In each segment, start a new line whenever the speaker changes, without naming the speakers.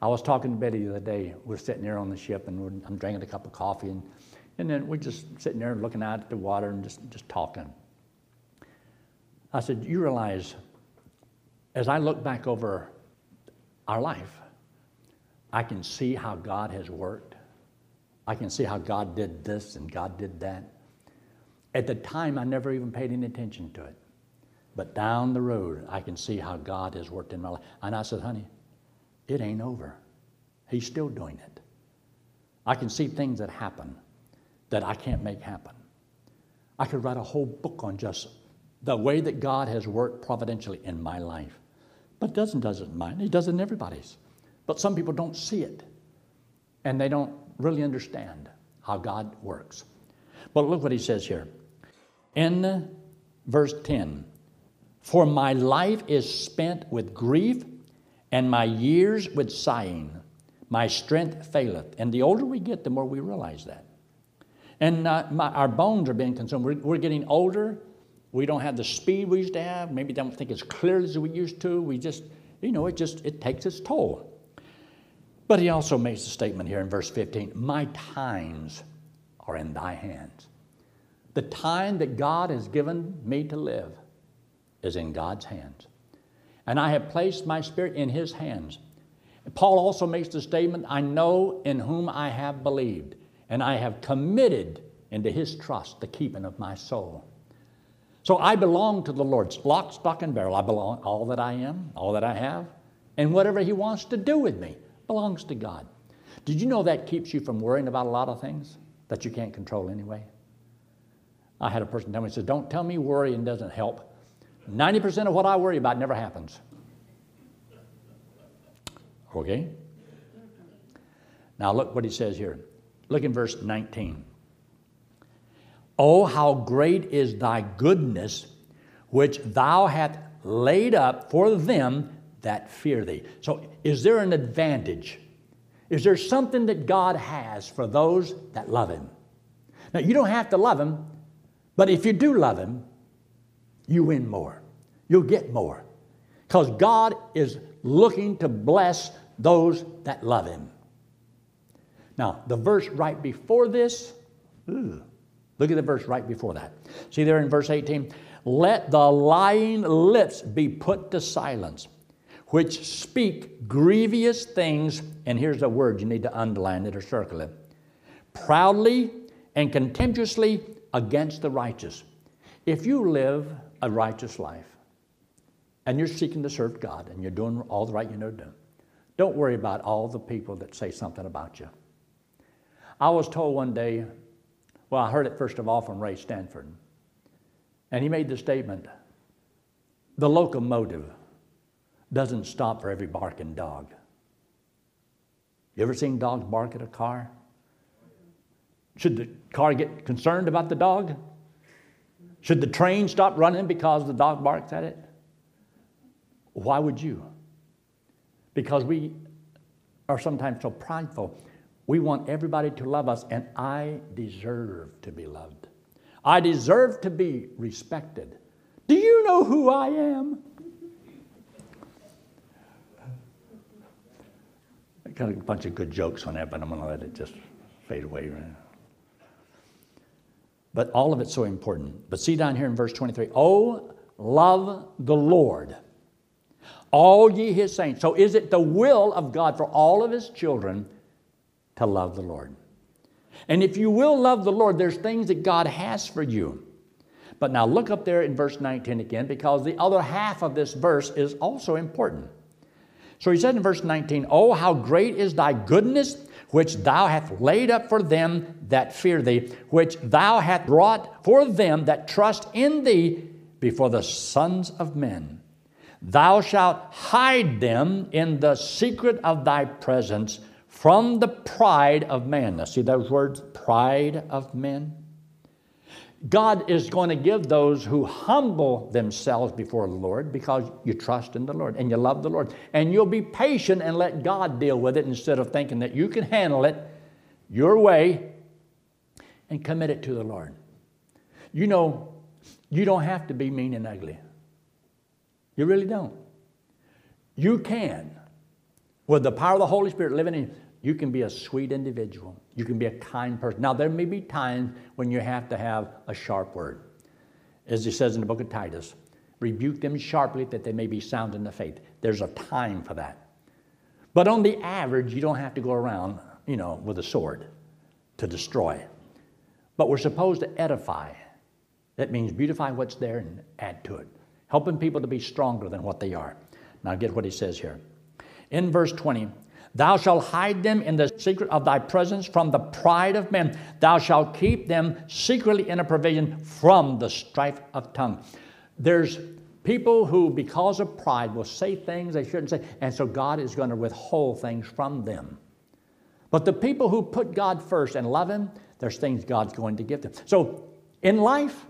I was talking to Betty the other day. We're sitting there on the ship and I'm drinking a cup of coffee and, and then we're just sitting there looking out at the water and just, just talking. I said, You realize, as I look back over our life, I can see how God has worked. I can see how God did this and God did that. At the time, I never even paid any attention to it. But down the road, I can see how God has worked in my life. And I said, honey, it ain't over. He's still doing it. I can see things that happen that I can't make happen. I could write a whole book on just the way that God has worked providentially in my life. But doesn't does it in mine. He does it in everybody's. But some people don't see it. And they don't really understand how God works. But look what he says here. In verse 10 For my life is spent with grief, and my years with sighing. My strength faileth. And the older we get, the more we realize that. And uh, my, our bones are being consumed. We're, we're getting older. We don't have the speed we used to have. Maybe don't think as clearly as we used to. We just, you know, it just it takes its toll. But he also makes a statement here in verse 15 My times are in thy hands. The time that God has given me to live is in God's hands. And I have placed my spirit in his hands. Paul also makes the statement I know in whom I have believed, and I have committed into his trust the keeping of my soul. So I belong to the Lord, lock, stock, and barrel. I belong all that I am, all that I have, and whatever he wants to do with me belongs to God. Did you know that keeps you from worrying about a lot of things that you can't control anyway? I had a person tell me, he says, Don't tell me worrying doesn't help. 90% of what I worry about never happens. Okay? Now look what he says here. Look in verse 19. Oh, how great is thy goodness, which thou hast laid up for them that fear thee. So, is there an advantage? Is there something that God has for those that love him? Now, you don't have to love him, but if you do love him, you win more. You'll get more. Because God is looking to bless those that love him. Now, the verse right before this, ooh, look at the verse right before that. See there in verse 18, let the lying lips be put to silence, which speak grievous things, and here's a word you need to underline it or circle it proudly and contemptuously against the righteous. If you live a righteous life and you're seeking to serve God and you're doing all the right you know to do, don't worry about all the people that say something about you. I was told one day, well, I heard it first of all from Ray Stanford, and he made the statement the locomotive doesn't stop for every barking dog. You ever seen dogs bark at a car? Should the car get concerned about the dog? Should the train stop running because the dog barks at it? Why would you? Because we are sometimes so prideful. We want everybody to love us, and I deserve to be loved. I deserve to be respected. Do you know who I am? I got a bunch of good jokes on that, but I'm going to let it just fade away. But all of it's so important. But see down here in verse 23 Oh, love the Lord, all ye his saints. So is it the will of God for all of his children to love the Lord? And if you will love the Lord, there's things that God has for you. But now look up there in verse 19 again, because the other half of this verse is also important. So he said in verse 19, Oh, how great is thy goodness, which thou hast laid up for them that fear thee, which thou hast brought for them that trust in thee before the sons of men. Thou shalt hide them in the secret of thy presence from the pride of man. Now, see those words, pride of men? God is going to give those who humble themselves before the Lord because you trust in the Lord and you love the Lord. And you'll be patient and let God deal with it instead of thinking that you can handle it your way and commit it to the Lord. You know, you don't have to be mean and ugly. You really don't. You can With the power of the Holy Spirit living in you, you can be a sweet individual. You can be a kind person. Now, there may be times when you have to have a sharp word. As he says in the book of Titus, rebuke them sharply that they may be sound in the faith. There's a time for that. But on the average, you don't have to go around, you know, with a sword to destroy. But we're supposed to edify. That means beautify what's there and add to it, helping people to be stronger than what they are. Now, get what he says here. In verse 20, Thou shalt hide them in the secret of thy presence from the pride of men. Thou shalt keep them secretly in a provision from the strife of tongue. There's people who, because of pride, will say things they shouldn't say, and so God is going to withhold things from them. But the people who put God first and love Him, there's things God's going to give them. So in life,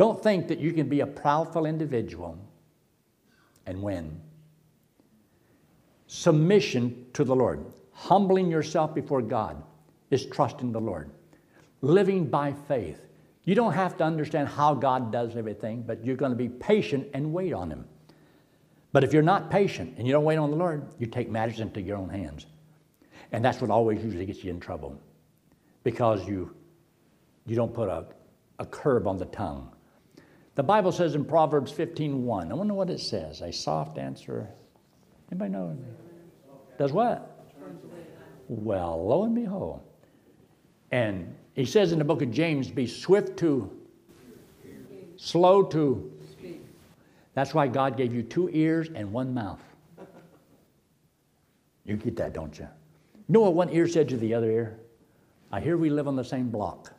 don't think that you can be a proudful individual and win submission to the Lord, humbling yourself before God, is trusting the Lord, living by faith. You don't have to understand how God does everything, but you're going to be patient and wait on Him. But if you're not patient and you don't wait on the Lord, you take matters into your own hands. And that's what always usually gets you in trouble because you, you don't put a, a curb on the tongue. The Bible says in Proverbs 15:1, I wonder what it says. A soft answer Anybody know? Does what? Well, lo and behold. And he says in the book of James, be swift to, slow to. That's why God gave you two ears and one mouth. You get that, don't you? You know what one ear said to the other ear? I hear we live on the same block.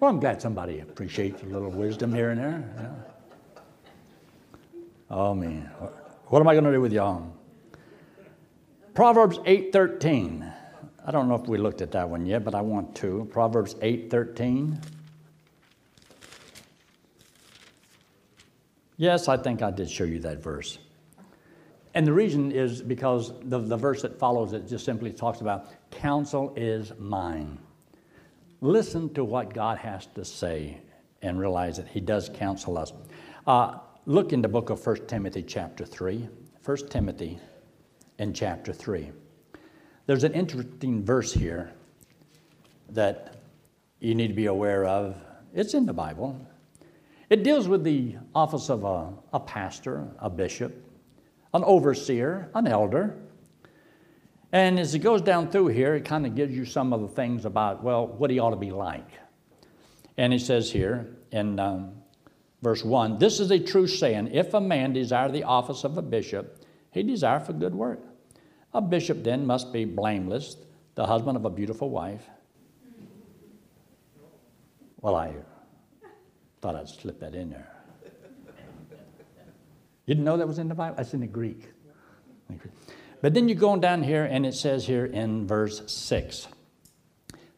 Well, I'm glad somebody appreciates a little wisdom here and there. Yeah. Oh man, what am I going to do with y'all? Proverbs 8:13. I don't know if we looked at that one yet, but I want to. Proverbs 8:13. Yes, I think I did show you that verse. And the reason is because the, the verse that follows it just simply talks about counsel is mine. Listen to what God has to say and realize that He does counsel us. Uh, look in the book of 1 Timothy, chapter 3. 1 Timothy in chapter 3. There's an interesting verse here that you need to be aware of. It's in the Bible. It deals with the office of a, a pastor, a bishop, an overseer, an elder. And as it goes down through here, it kind of gives you some of the things about, well, what he ought to be like. And he says here in um, verse 1 This is a true saying if a man desire the office of a bishop, he desire for good work. A bishop then must be blameless, the husband of a beautiful wife. Well, I thought I'd slip that in there. You didn't know that was in the Bible? That's in the Greek. But then you go on down here, and it says here in verse 6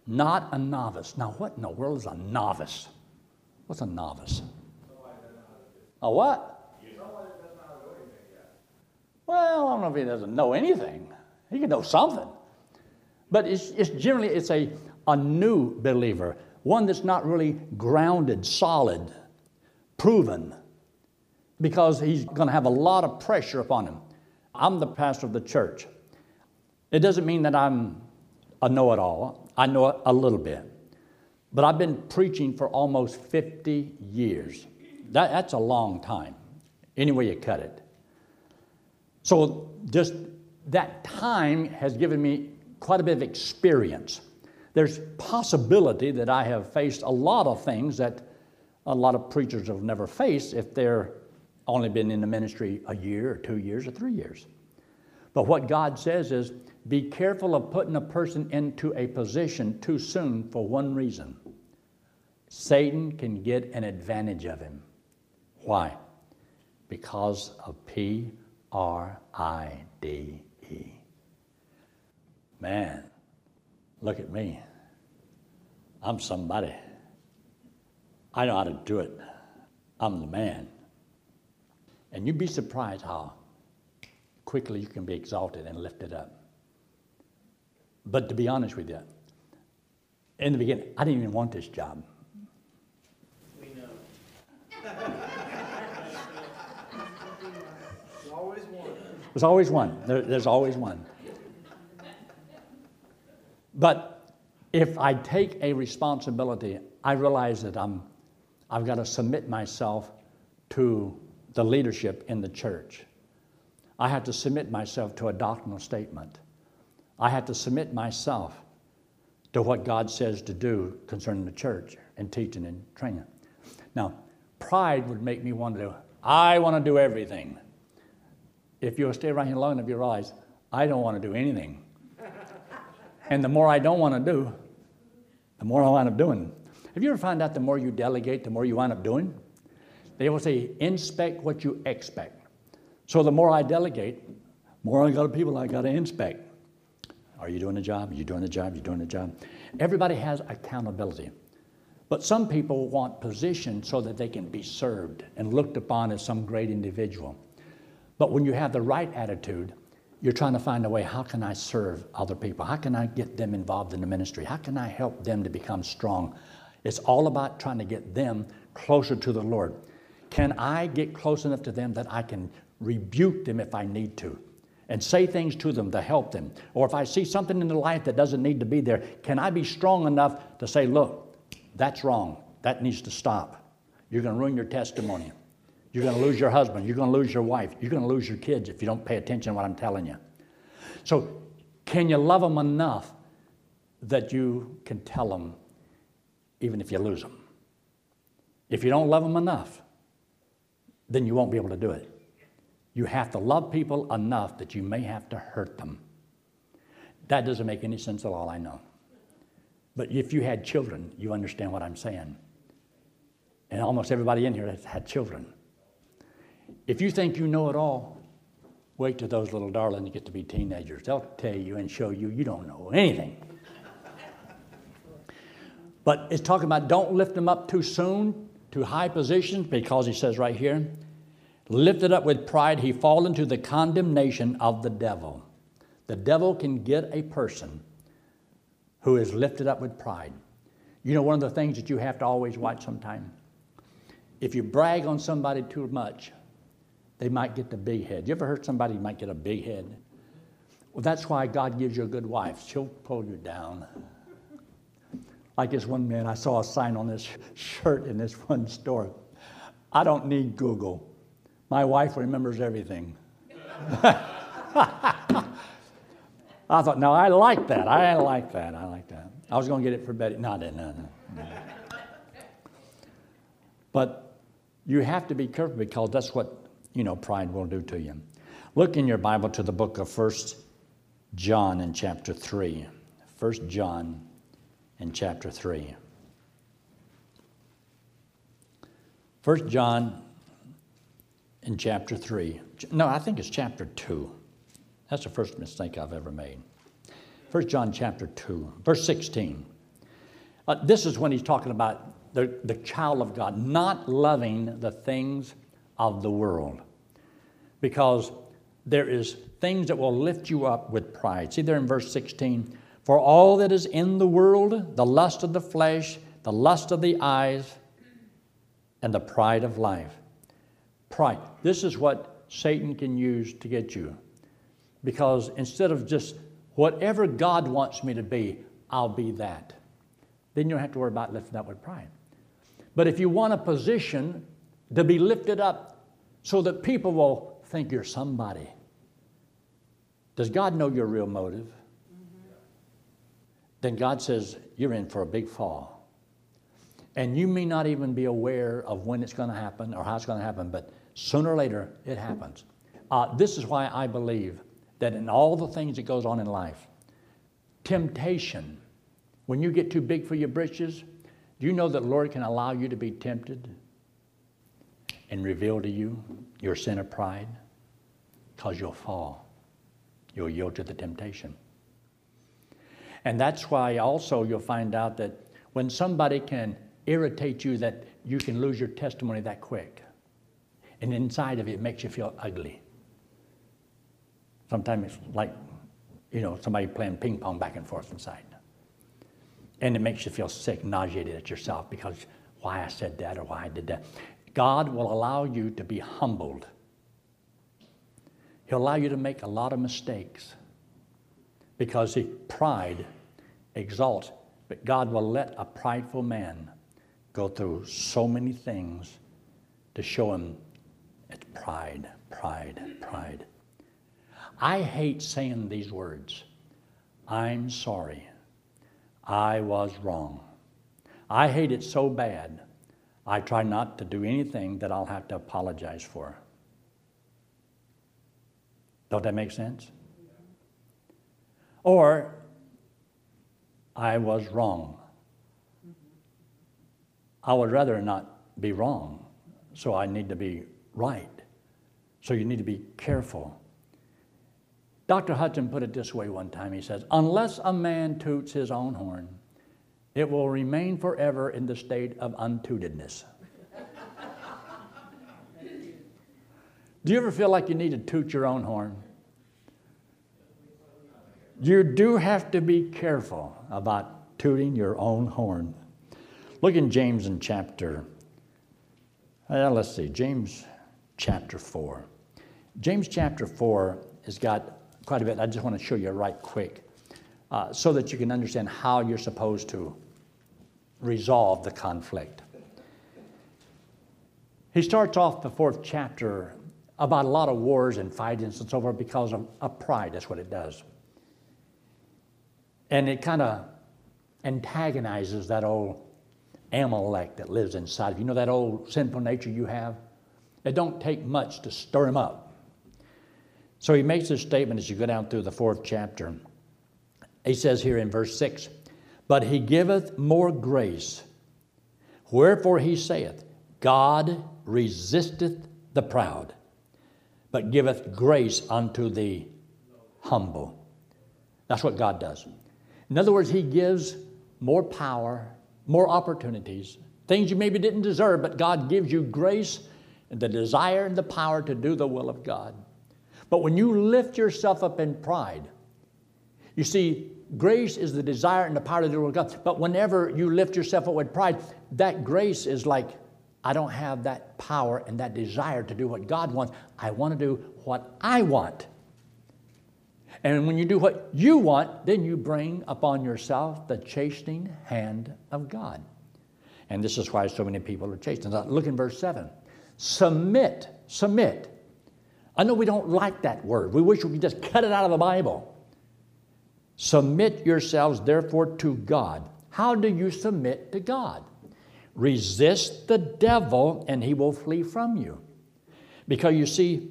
not a novice. Now, what in the world is a novice? What's a novice? A what? Well, I don't know if he doesn't know anything. He can know something. But it's, it's generally it's a, a new believer, one that's not really grounded, solid, proven, because he's going to have a lot of pressure upon him. I'm the pastor of the church. It doesn't mean that I'm a know it all. I know a little bit. But I've been preaching for almost 50 years. That, that's a long time, any way you cut it. So, just that time has given me quite a bit of experience. There's possibility that I have faced a lot of things that a lot of preachers have never faced if they're only been in the ministry a year or two years or three years. But what God says is be careful of putting a person into a position too soon for one reason Satan can get an advantage of him. Why? Because of P R I D E. Man, look at me. I'm somebody. I know how to do it. I'm the man. And you'd be surprised how quickly you can be exalted and lifted up. But to be honest with you, in the beginning, I didn't even want this job.
We know. always one.
There's always one. There, there's always one. But if I take a responsibility, I realize that I'm, I've got to submit myself to the leadership in the church. I had to submit myself to a doctrinal statement. I had to submit myself to what God says to do concerning the church and teaching and training. Now, pride would make me want to do, I want to do everything. If you'll stay right here long enough, you realize I don't want to do anything. and the more I don't want to do, the more I wind up doing. Have you ever found out the more you delegate, the more you wind up doing? They will say, inspect what you expect. So the more I delegate, more I got people I got to inspect. Are you doing the job? Are you doing the job? Are you doing the job? Everybody has accountability. But some people want position so that they can be served and looked upon as some great individual. But when you have the right attitude, you're trying to find a way how can I serve other people? How can I get them involved in the ministry? How can I help them to become strong? It's all about trying to get them closer to the Lord. Can I get close enough to them that I can rebuke them if I need to? and say things to them to help them. Or if I see something in their life that doesn't need to be there, can I be strong enough to say, look, that's wrong. That needs to stop. You're going to ruin your testimony. You're going to lose your husband. You're going to lose your wife. You're going to lose your kids if you don't pay attention to what I'm telling you. So, can you love them enough that you can tell them even if you lose them? If you don't love them enough, then you won't be able to do it. You have to love people enough that you may have to hurt them. That doesn't make any sense at all, I know. But if you had children, you understand what I'm saying. And almost everybody in here has had children. If you think you know it all, wait till those little darlings get to be teenagers. They'll tell you and show you you don't know anything. but it's talking about don't lift them up too soon to high positions because he says right here, Lifted up with pride, he fall into the condemnation of the devil. The devil can get a person who is lifted up with pride. You know, one of the things that you have to always watch sometime? If you brag on somebody too much, they might get the big head. You ever heard somebody might get a big head? Well, that's why God gives you a good wife. She'll pull you down. Like this one man, I saw a sign on this shirt in this one store. I don't need Google. My wife remembers everything. I thought, no, I like that. I like that. I like that. I was going to get it for Betty. No, I didn't. No, no, no. But you have to be careful because that's what, you know, pride will do to you. Look in your Bible to the book of First John in chapter 3. First John in chapter 3. First John in chapter 3. No, I think it's chapter 2. That's the first mistake I've ever made. 1 John chapter 2, verse 16. Uh, this is when he's talking about the, the child of God not loving the things of the world. Because there is things that will lift you up with pride. See there in verse 16, for all that is in the world, the lust of the flesh, the lust of the eyes, and the pride of life Pride. This is what Satan can use to get you. Because instead of just whatever God wants me to be, I'll be that. Then you don't have to worry about lifting up with pride. But if you want a position to be lifted up so that people will think you're somebody, does God know your real motive? Then God says, You're in for a big fall. And you may not even be aware of when it's going to happen or how it's going to happen, but Sooner or later, it happens. Uh, this is why I believe that in all the things that goes on in life, temptation, when you get too big for your britches, do you know that the Lord can allow you to be tempted and reveal to you your sin of pride? Because you'll fall. You'll yield to the temptation. And that's why also you'll find out that when somebody can irritate you, that you can lose your testimony that quick and inside of it, it makes you feel ugly. Sometimes it's like, you know, somebody playing ping pong back and forth inside. And it makes you feel sick, nauseated at yourself because why I said that or why I did that. God will allow you to be humbled. He'll allow you to make a lot of mistakes because he, pride exalts. But God will let a prideful man go through so many things to show him it's pride, pride, pride. I hate saying these words. I'm sorry. I was wrong. I hate it so bad, I try not to do anything that I'll have to apologize for. Don't that make sense? Or, I was wrong. I would rather not be wrong, so I need to be right. So you need to be careful. Dr. Hudson put it this way one time. He says, Unless a man toots his own horn, it will remain forever in the state of untootedness. Do you ever feel like you need to toot your own horn? You do have to be careful about tooting your own horn. Look in James in chapter, uh, let's see, James chapter 4. James chapter 4 has got quite a bit. I just want to show you right quick uh, so that you can understand how you're supposed to resolve the conflict. He starts off the fourth chapter about a lot of wars and fightings and so forth because of, of pride. That's what it does. And it kind of antagonizes that old Amalek that lives inside of you. You know that old sinful nature you have? It don't take much to stir him up. So he makes this statement as you go down through the fourth chapter. He says here in verse 6 But he giveth more grace. Wherefore he saith, God resisteth the proud, but giveth grace unto the humble. That's what God does. In other words, he gives more power, more opportunities, things you maybe didn't deserve, but God gives you grace and the desire and the power to do the will of God. But when you lift yourself up in pride, you see, grace is the desire and the power to do with God. But whenever you lift yourself up with pride, that grace is like, I don't have that power and that desire to do what God wants. I want to do what I want. And when you do what you want, then you bring upon yourself the chastening hand of God. And this is why so many people are chastened. Look in verse 7. Submit, submit I know we don't like that word. We wish we could just cut it out of the Bible. Submit yourselves, therefore, to God. How do you submit to God? Resist the devil, and he will flee from you. Because you see,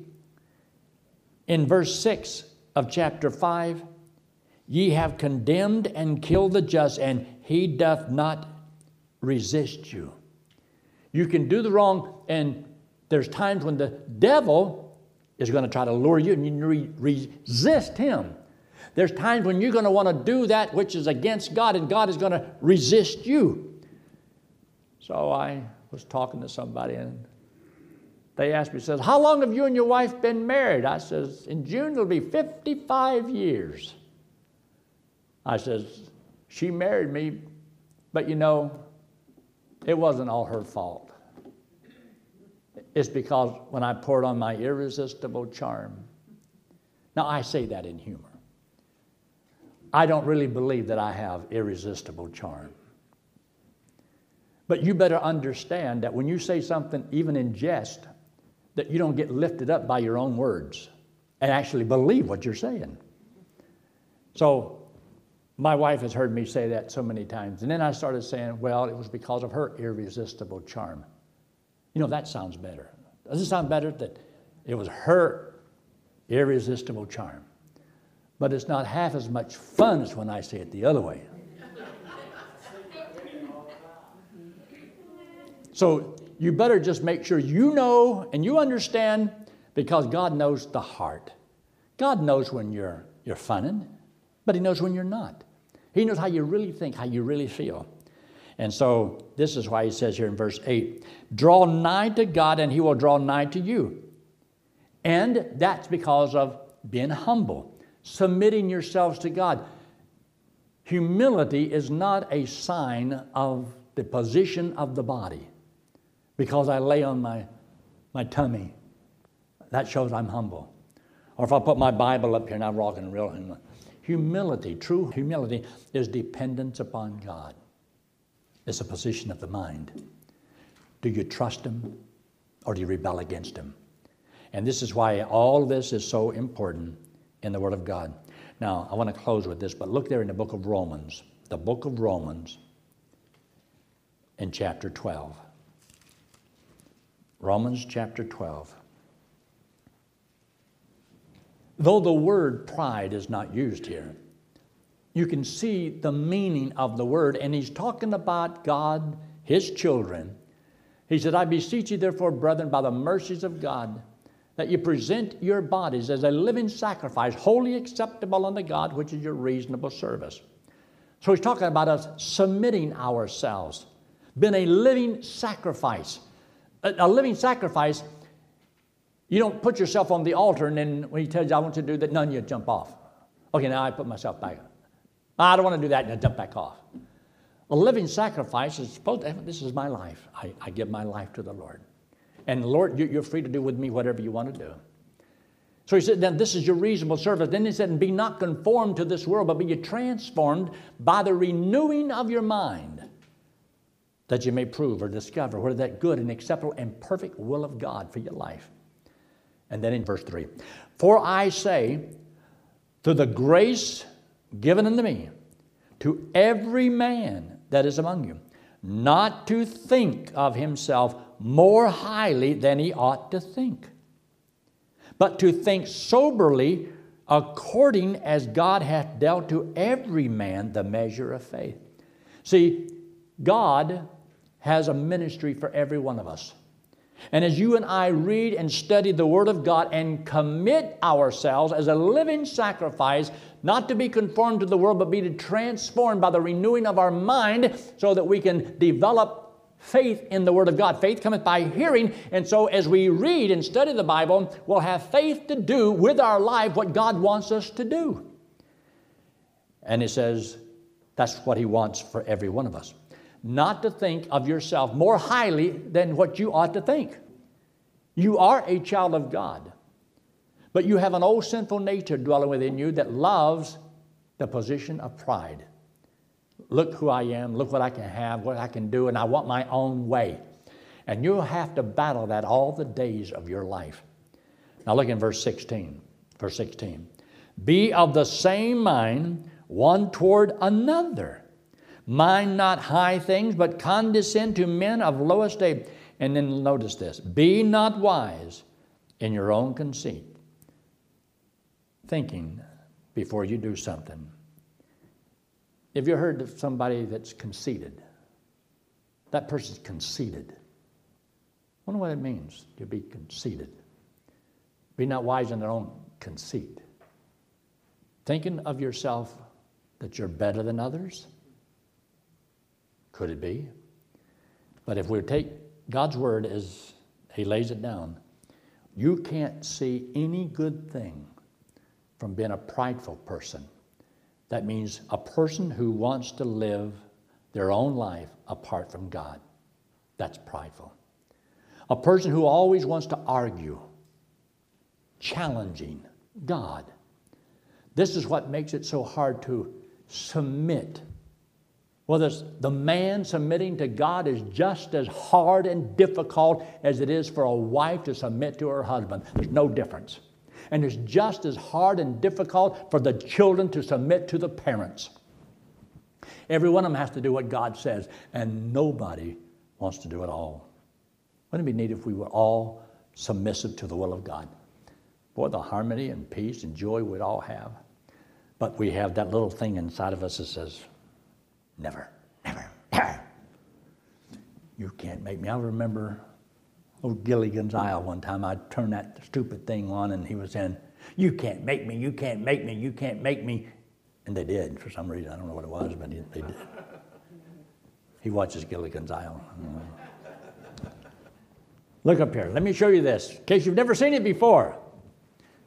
in verse 6 of chapter 5, ye have condemned and killed the just, and he doth not resist you. You can do the wrong, and there's times when the devil is going to try to lure you and you re- resist him. There's times when you're going to want to do that which is against God and God is going to resist you. So I was talking to somebody and they asked me, says, How long have you and your wife been married? I says, In June it'll be 55 years. I says, She married me, but you know, it wasn't all her fault. It's because when I poured on my irresistible charm. Now, I say that in humor. I don't really believe that I have irresistible charm. But you better understand that when you say something, even in jest, that you don't get lifted up by your own words and actually believe what you're saying. So, my wife has heard me say that so many times. And then I started saying, well, it was because of her irresistible charm. You know, that sounds better. Does it sound better that it was her irresistible charm? But it's not half as much fun as when I say it the other way. So you better just make sure you know and you understand because God knows the heart. God knows when you're, you're funning, but He knows when you're not. He knows how you really think, how you really feel. And so this is why he says here in verse 8 draw nigh to God, and he will draw nigh to you. And that's because of being humble, submitting yourselves to God. Humility is not a sign of the position of the body because I lay on my, my tummy. That shows I'm humble. Or if I put my Bible up here and I'm rocking real humility, true humility is dependence upon God. It's a position of the mind. Do you trust Him or do you rebel against Him? And this is why all this is so important in the Word of God. Now, I want to close with this, but look there in the book of Romans, the book of Romans in chapter 12. Romans chapter 12. Though the word pride is not used here, you can see the meaning of the word, and he's talking about God, his children. He said, I beseech you, therefore, brethren, by the mercies of God, that you present your bodies as a living sacrifice, wholly acceptable unto God, which is your reasonable service. So he's talking about us submitting ourselves, being a living sacrifice. A, living sacrifice you don't put yourself on the altar and then when he tells you, I want you to do that, none you jump off. Okay, now I put myself back. I don't want to do that, and I jump back off. A living sacrifice is supposed to, this is my life. I, I give my life to the Lord. And Lord, you're free to do with me whatever you want to do. So he said, then this is your reasonable service. Then he said, and be not conformed to this world, but be transformed by the renewing of your mind, that you may prove or discover whether that good and acceptable and perfect will of God for your life. And then in verse 3 For I say, through the grace given unto me, to every man that is among you, not to think of himself more highly than he ought to think, but to think soberly according as God hath dealt to every man the measure of faith. See, God has a ministry for every one of us. And as you and I read and study the Word of God and commit ourselves as a living sacrifice, not to be conformed to the world, but be transformed by the renewing of our mind so that we can develop faith in the Word of God. Faith cometh by hearing, and so as we read and study the Bible, we'll have faith to do with our life what God wants us to do. And He says that's what He wants for every one of us not to think of yourself more highly than what you ought to think. You are a child of God, but you have an old sinful nature dwelling within you that loves the position of pride. Look who I am, look what I can have, what I can do, and I want my own way. And you'll have to battle that all the days of your life. Now look in verse 16. Verse 16. Be of the same mind one toward another. Mind not high things, but condescend to men of low estate. And then notice this be not wise in your own conceit, thinking before you do something. Have you heard of somebody that's conceited? That person's conceited. I wonder what it means to be conceited. Be not wise in their own conceit. Thinking of yourself that you're better than others could it be? But if we take God's word as He lays it down, you can't see any good thing from being a prideful person. That means a person who wants to live their own life apart from God. That's prideful. A person who always wants to argue, challenging God. This is what makes it so hard to submit well, the man submitting to God is just as hard and difficult as it is for a wife to submit to her husband. There's no difference. And it's just as hard and difficult for the children to submit to the parents. Every one of them has to do what God says, and nobody wants to do it all. Wouldn't it be neat if we were all submissive to the will of God? Boy, the harmony and peace and joy we'd all have. But we have that little thing inside of us that says, Never, never, never. You can't make me. I remember old Gilligan's Isle one time. I turned that stupid thing on and he was saying, You can't make me, you can't make me, you can't make me. And they did for some reason. I don't know what it was, but they did. He watches Gilligan's Isle. Look up here. Let me show you this. In case you've never seen it before,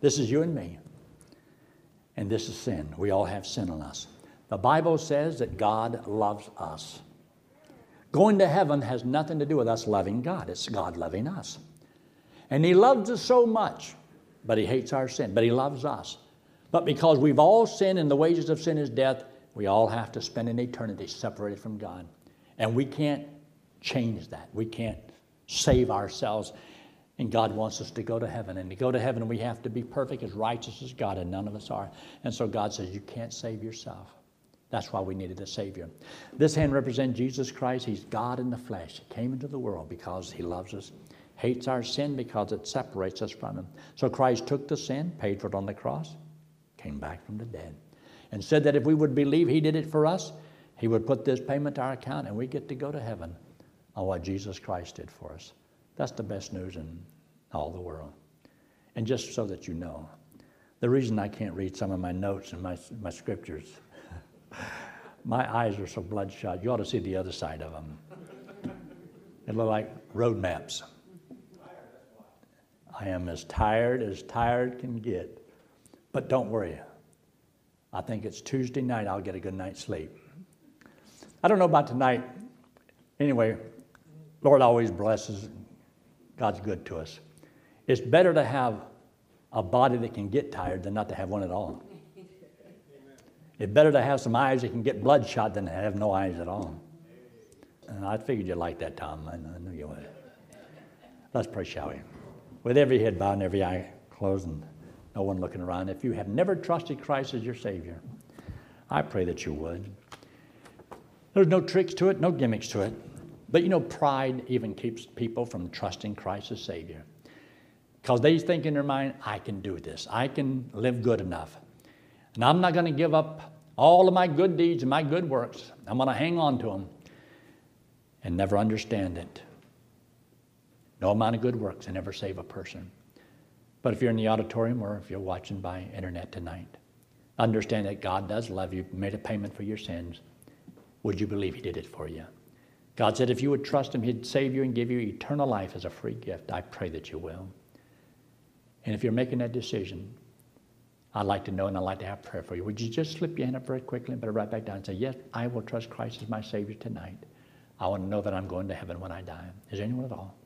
this is you and me. And this is sin. We all have sin on us. The Bible says that God loves us. Going to heaven has nothing to do with us loving God, it's God loving us. And He loves us so much but He hates our sin, but He loves us. But because we've all sinned and the wages of sin is death, we all have to spend an eternity separated from God. And we can't change that. We can't save ourselves. And God wants us to go to heaven. And to go to heaven, we have to be perfect, as righteous as God, and none of us are. And so God says, You can't save yourself. That's why we needed a Savior. This hand represents Jesus Christ. He's God in the flesh. He came into the world because He loves us, hates our sin because it separates us from Him. So Christ took the sin, paid for it on the cross, came back from the dead, and said that if we would believe He did it for us, He would put this payment to our account and we get to go to heaven on what Jesus Christ did for us. That's the best news in all the world. And just so that you know, the reason I can't read some of my notes and my, my scriptures, my eyes are so bloodshot. You ought to see the other side of them. They look like road maps. I am as tired as tired can get. But don't worry. I think it's Tuesday night, I'll get a good night's sleep. I don't know about tonight. Anyway, Lord always blesses. God's good to us. It's better to have a body that can get tired than not to have one at all. It's better to have some eyes that can get bloodshot than to have no eyes at all. And I figured you'd like that, Tom. I knew you would. Let's pray, shall we? With every head bowed and every eye closed and no one looking around, if you have never trusted Christ as your Savior, I pray that you would. There's no tricks to it, no gimmicks to it. But you know, pride even keeps people from trusting Christ as Savior. Because they think in their mind, I can do this, I can live good enough. And I'm not going to give up all of my good deeds and my good works. I'm going to hang on to them and never understand it. No amount of good works can ever save a person. But if you're in the auditorium or if you're watching by internet tonight, understand that God does love you, made a payment for your sins. Would you believe He did it for you? God said if you would trust Him, He'd save you and give you eternal life as a free gift. I pray that you will. And if you're making that decision, I'd like to know and I'd like to have prayer for you. Would you just slip your hand up very quickly and put it right back down and say, Yes, I will trust Christ as my Savior tonight. I want to know that I'm going to heaven when I die. Is there anyone at all?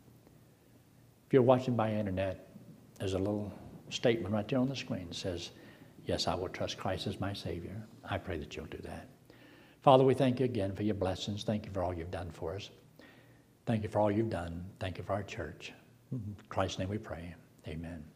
If you're watching by internet, there's a little statement right there on the screen that says, Yes, I will trust Christ as my Savior. I pray that you'll do that. Father, we thank you again for your blessings. Thank you for all you've done for us. Thank you for all you've done. Thank you for our church. In Christ's name we pray. Amen.